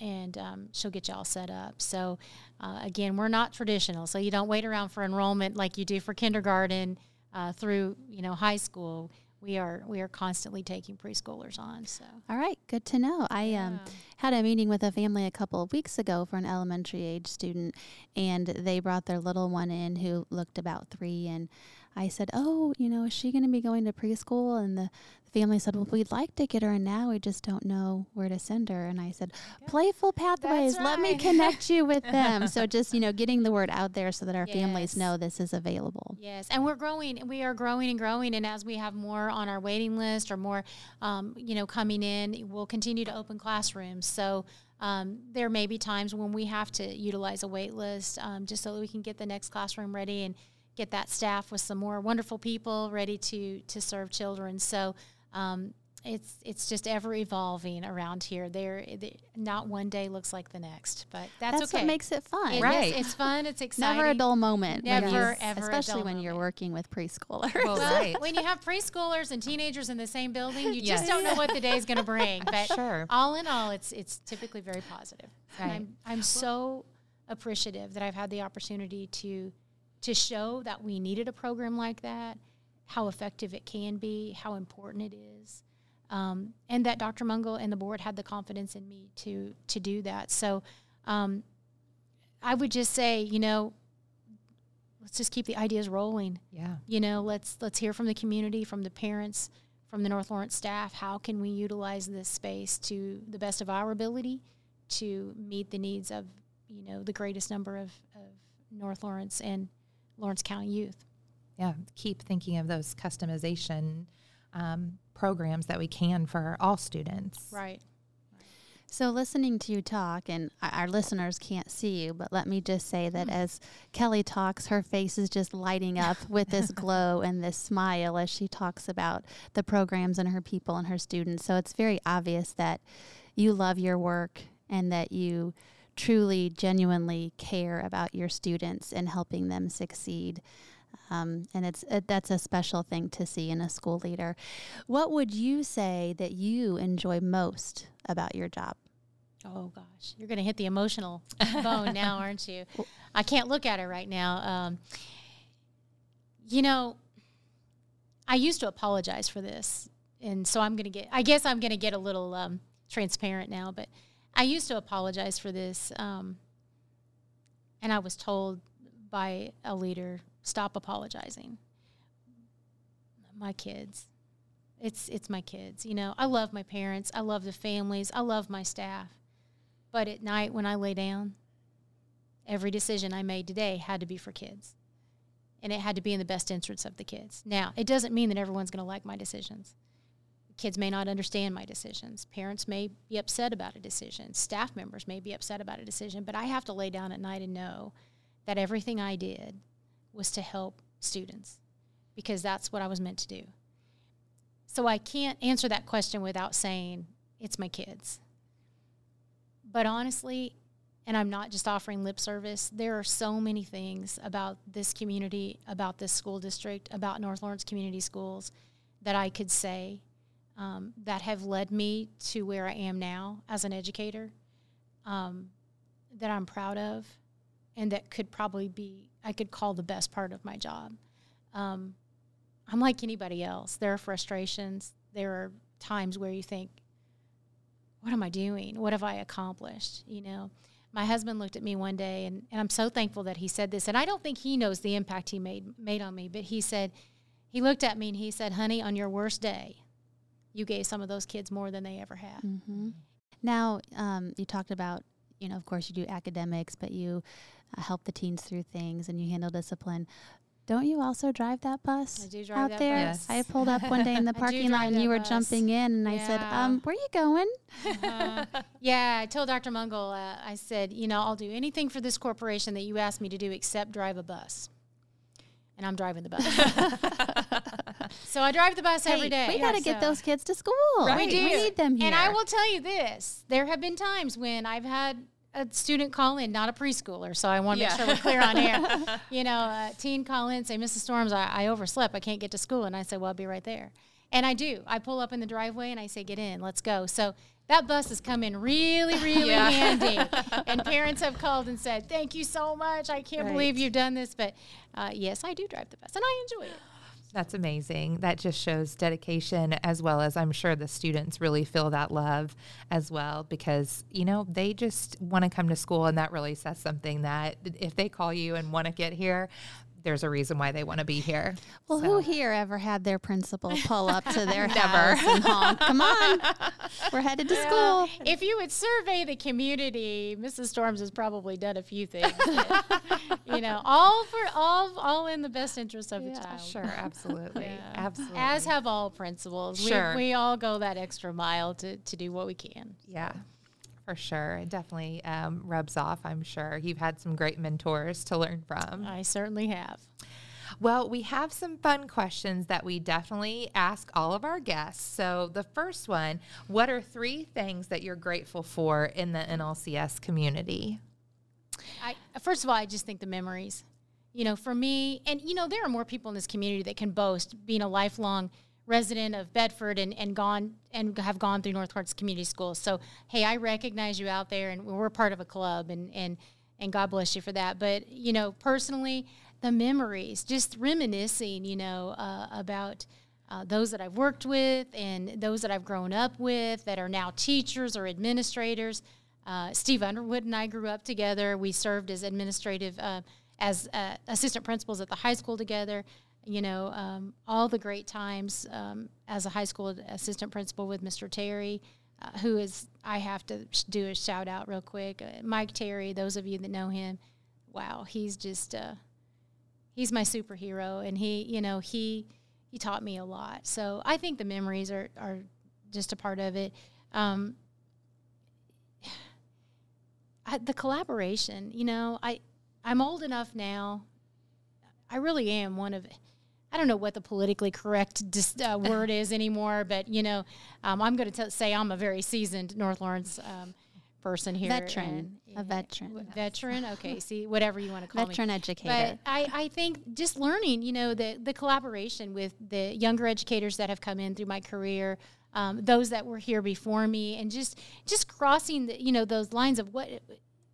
and um, she'll get you all set up. So, uh, again, we're not traditional, so you don't wait around for enrollment like you do for kindergarten uh, through you know high school. We are we are constantly taking preschoolers on. So, All right, good to know. I um, had a meeting with a family a couple of weeks ago for an elementary age student, and they brought their little one in who looked about three. And I said, "Oh, you know, is she going to be going to preschool?" And the family said, "Well, we'd like to get her in now. We just don't know where to send her." And I said, "Playful pathways. Let me connect you with <laughs> them." so just you know, getting the word out there so that our families know this is available. Yes, and we're growing. We are growing and growing, and as we have more on our waiting list or more, um, you know, coming in, we'll continue to open classrooms. So um, there may be times when we have to utilize a wait list um, just so that we can get the next classroom ready and get that staff with some more wonderful people ready to to serve children. So. Um, it's it's just ever evolving around here. There, there- not one day looks like the next, but that's, That's okay. what makes it fun. It is- Right. it's fun. It's exciting. <laughs> Never a dull moment. Never, ever especially dull when you're working with preschoolers. Well, Well, <laughs> right. when you have preschoolers and teenagers in the same building, you Yes. just don't know what the day is going to bring. <laughs> But Sure. all in all, it's it's typically very positive. Right. I'm I'm so appreciative that I've had the opportunity to to show that we needed a program like that, how effective it can be, how important it is. Um, and that Dr. Mungle and the board had the confidence in me to to do that. So um, I would just say, you know, let's just keep the ideas rolling Yeah. you know let's let's hear from the community from the parents from the north lawrence staff how can we utilize this space to the best of our ability to meet the needs of you know the greatest number of, of north lawrence and lawrence county youth Yeah. Keep thinking of those customization um, programs that we can for all students. right So, listening to you talk, and our- our listeners can't see you, but let me just say that as Kelly talks, her face is just lighting up <laughs> with this glow and this smile as she talks about the programs and her people and her students. So, it's very obvious that you love your work and that you truly, genuinely care about your students and helping them succeed. Um, and it's it, that's a special thing to see in a school leader. What would you say that you enjoy most about your job? oh gosh you're going to hit the emotional <laughs> bone now aren't you i can't look at it right now um, you know i used to apologize for this and so i'm going to get i guess i'm going to get a little um, transparent now but i used to apologize for this um, and i was told by a leader stop apologizing. My kids. It's it's my kids you know? I love my parents. I love the families. I love my staff. But at night when i lay down every decision i made today had to be for kids. And it had to be in the best interest of the kids. Now it doesn't mean that everyone's going to like my decisions kids may not understand my decisions. Parents may be upset about a decision. Staff members may be upset about a decision but i have to lay down at night and know that everything i did was to help students because that's what i was meant to do. So I can't answer that question without saying it's my kids. But honestly, and I'm not just offering lip service, there are so many things about this community, about this school district, about North Lawrence Community Schools that I could say um, that have led me to where I am now as an educator um, that I'm proud of and that could probably be, I could call the best part of my job. Um, I'm like anybody else. There are frustrations. There are times where you think, what am I doing? What have I accomplished? You know, my husband looked at me one day, and, and I'm so thankful that he said this. And I don't think he knows the impact he made made on me, but he said, he looked at me and he said, "Honey, on your worst day, you gave some of those kids more than they ever had." Mm-hmm. Now, um, you talked about, you know, of course, you do academics, but you uh, help the teens through things and you handle discipline. Don't you also drive that bus I do drive out that there? bus. I pulled up one day in the <laughs> parking lot and you were bus. jumping in, and I said, um, "Where are you going?" Uh, <laughs> yeah, I told Dr. Mungle, uh, I said, you know, I'll do anything for this corporation that you asked me to do except drive a bus. And I'm driving the bus. <laughs> so I drive the bus every Hey, day. We got to Yeah, get so- those kids to school. We do. We need them here. And I will tell you this there have been times when I've had a student call in, not a preschooler, so I want to Yeah. make sure we're clear on air. <laughs> you know, a teen call in, say, Mrs. Storms, I, I overslept. I can't get to school. And I say, well, I'll be right there. And I do. I pull up in the driveway and I say, get in, let's go. So that bus has come in really, really Yeah. handy. <laughs> And parents have called and said, thank you so much. I can't Right. believe you've done this. But uh, yes, I do drive the bus and I enjoy it. That's amazing. That just shows dedication as well as I'm sure the students really feel that love as well because, you know, they just want to come to school and that really says something that if they call you and want to get here, there's a reason why they want to be here. Well, So- who here ever had their principal pull up to their <laughs> Never. house and honk? Come on, we're headed to school. If you would survey the community, Mrs. Storms has probably done a few things. that, <laughs> you know, all for all, all in the best interest of the child. Sure, absolutely. Yeah. Absolutely. As have all principals. Sure. We, we all go that extra mile to, to do what we can. Yeah, for sure. It definitely um, rubs off, I'm sure. You've had some great mentors to learn from. I certainly have. Well, we have some fun questions that we definitely ask all of our guests. So, the first one What are three things that you're grateful for in the NLCS community? I, first of all, I just think the memories. You know, for me, and you know, there are more people in this community that can boast being a lifelong resident of Bedford and, and gone and have gone through North Community Schools. So, hey, I recognize you out there, and we're part of a club, and and and God bless you for that. But you know, personally, the memories, just reminiscing, you know, uh, about. Uh, those that I've worked with and those that I've grown up with that are now teachers or administrators. Uh, Steve Underwood and I grew up together. We served as administrative, uh, as uh, assistant principals at the high school together. You know, um, all the great times um, as a high school assistant principal with Mr. Terry, uh, who is, I have to do a shout out real quick. Uh, Mike Terry, those of you that know him, wow, he's just, uh, he's my superhero. And he, you know, he, he taught me a lot. So I think the memories are, are just a part of it. Um, I, the collaboration, you know, I, I'm old enough now. I really am one of, I don't know what the politically correct dis, uh, word is anymore, but you know, um, I'm going to say I'm a very seasoned North Lawrence um, person here. Veteran, and- a veteran. Veteran. Okay. See, whatever you want to call me. Veteran educator. But I, I think just learning, you know, the, the collaboration with the younger educators that have come in through my career, um, those that were here before me, and just just crossing, the, you know, those lines of what,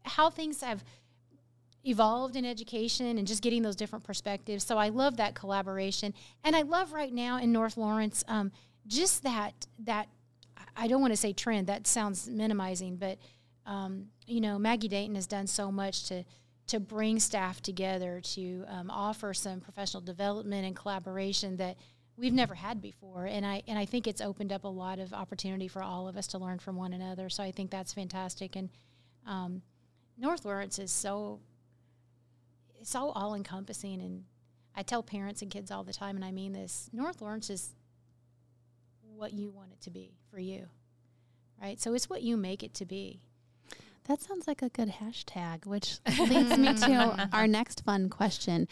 how things have evolved in education and just getting those different perspectives. So I love that collaboration, and I love right now in North Lawrence, um, just that that I don't want to say trend. That sounds minimizing, but um, you know, Maggie Dayton has done so much to to bring staff together to um, offer some professional development and collaboration that we've never had before. And I and I think it's opened up a lot of opportunity for all of us to learn from one another. So I think that's fantastic. And um, North Lawrence is so it's so all encompassing. And I tell parents and kids all the time, and I mean this: North Lawrence is what you want it to be for you, right? So it's what you make it to be. That sounds like a good hashtag, which leads me to <laughs> our next fun question.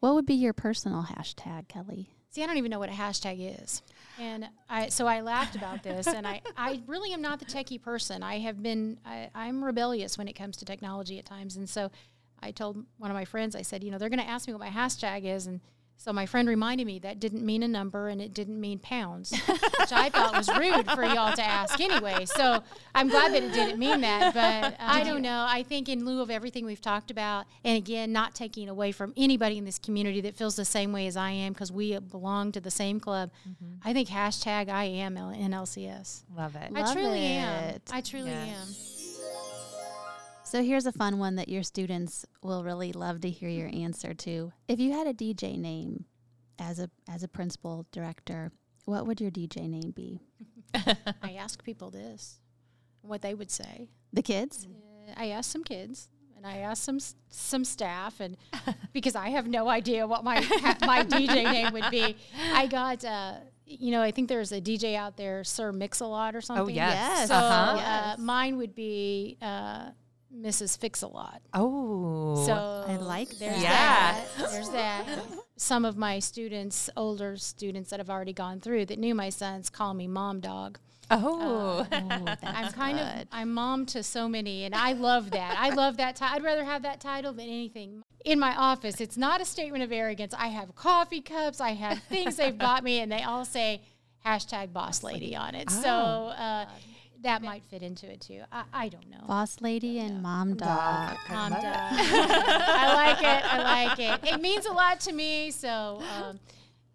What would be your personal hashtag, Kelly? See, I don't even know what a hashtag is. And I, so I laughed about this, and I, <laughs> I really am not the techie person. I have been, I, I'm rebellious when it comes to technology at times. And so I told one of my friends, I said, you know, they're going to ask me what my hashtag is. And So my friend reminded me that didn't mean a number and it didn't mean pounds, which I thought was rude for y'all to ask anyway. So I'm glad that it didn't mean that. But <laughs> um, I don't know. I think in lieu of everything we've talked about, and again, not taking away from anybody in this community that feels the same way as I am because we belong to the same club, mm-hmm. I think hashtag I am NLCS. Love it. I Love truly am. I truly Yes. am. So here's a fun one that your students will really love to hear your answer to. If you had a DJ name as a as a principal director, what would your DJ name be? <laughs> I ask people this, what they would say. The kids? Uh, I asked some kids and I asked some some staff, and <laughs> because I have no idea what my my DJ <laughs> name would be, I got. Uh, you know, I think there's a DJ out there, Sir Mix-a-Lot or something. yes. Yes. So Uh-huh. uh, Yes. mine would be uh, Mrs. Fix-a-Lot. Oh. So I like there's that. that. There's that. Some of my students, older students that have already gone through that knew my sons, call me Mom Dog. oh. Oh, <laughs> that's I'm kind good. of I'm mom to so many, and I love that. I love that. Ti- I'd rather have that title than anything. In my office, it's not a statement of arrogance. I have coffee cups. I have things they've bought me, and they all say hashtag boss lady on it. So uh, that might fit into it too. I, I don't know. boss lady and mom dog. <laughs> Mom love dog. <laughs> I like it. I like it. It means a lot to me. So, um,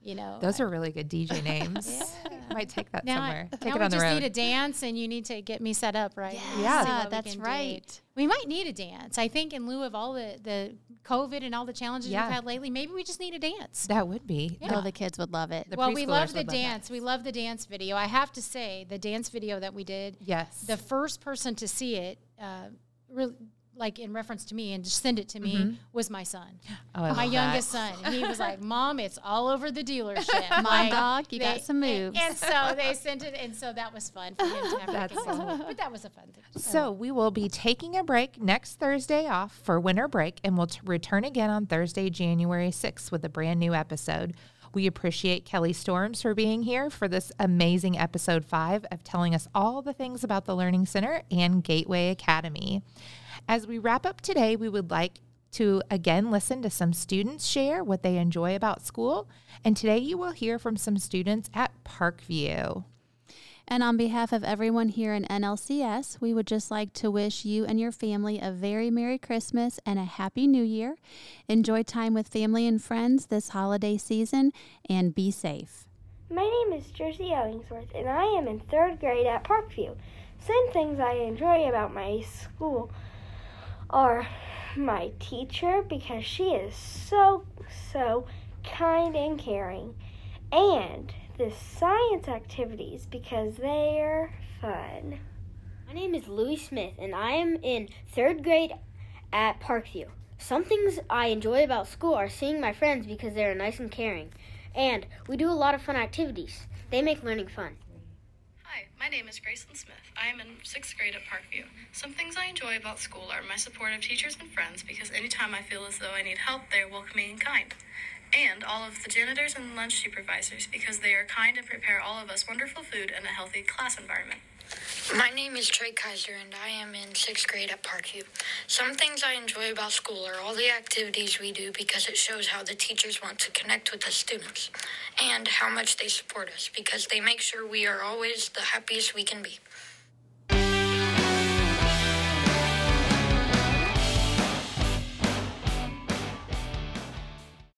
you know, Those are really good DJ <laughs> names. Might take that now, somewhere. I, take now it we on the just road. need a dance, and you need to get me set up right. and Yeah. see we that's can do. right. We might need a dance. I think in lieu of all the the COVID and all the challenges Yeah. we've had lately, maybe we just need a dance. that would be. Oh, the kids would love it. The well, we love the would love that. dance. We love the dance video. I have to say, the dance video that we did, Yes. the first person to see it, uh, really, like in reference to me and just send it to me, Mm-hmm. was my son. oh, my youngest that. son. He was like, <laughs> "Mom, it's all over the dealership." <laughs> Mom Like, dog, you got some and- moves. And, so they sent it, and so that was fun for him to have <laughs> That's recognition. But that was a fun thing. So we will be taking a break next Thursday off for winter break, and we'll t- return again on Thursday, January 6th, with a brand new episode. We appreciate Kelly Storms for being here for this amazing episode five of telling us all the things about the Learning Center and Gateway Academy. As we wrap up today, we would like to again listen to some students share what they enjoy about school. And today you will hear from some students at Parkview. And on behalf of everyone here in NLCS, we would just like to wish you and your family a very Merry Christmas and a Happy New Year. Enjoy time with family and friends this holiday season and be safe. My name is Jersey Ellingsworth, and I am in third grade at Parkview. Some things I enjoy about my school are my teacher because she is so, so kind and caring, and the science activities because they're fun. My name is Louis Smith, and I am in third grade at Parkview. Some things I enjoy about school are seeing my friends because they're nice and caring, and we do a lot of fun activities. They make learning fun. Hi, my name is Graceland Smith. I am in sixth grade at Parkview. Some things I enjoy about school are my supportive teachers and friends because anytime I feel as though I need help, they are welcoming and kind. And all of the janitors and lunch supervisors because they are kind and prepare all of us wonderful food and a healthy class environment. My name is Trey Kaiser, and I am in sixth grade at Parkview. Some things I enjoy about school are all the activities we do because it shows how the teachers want to connect with the students and how much they support us because they make sure we are always the happiest we can be.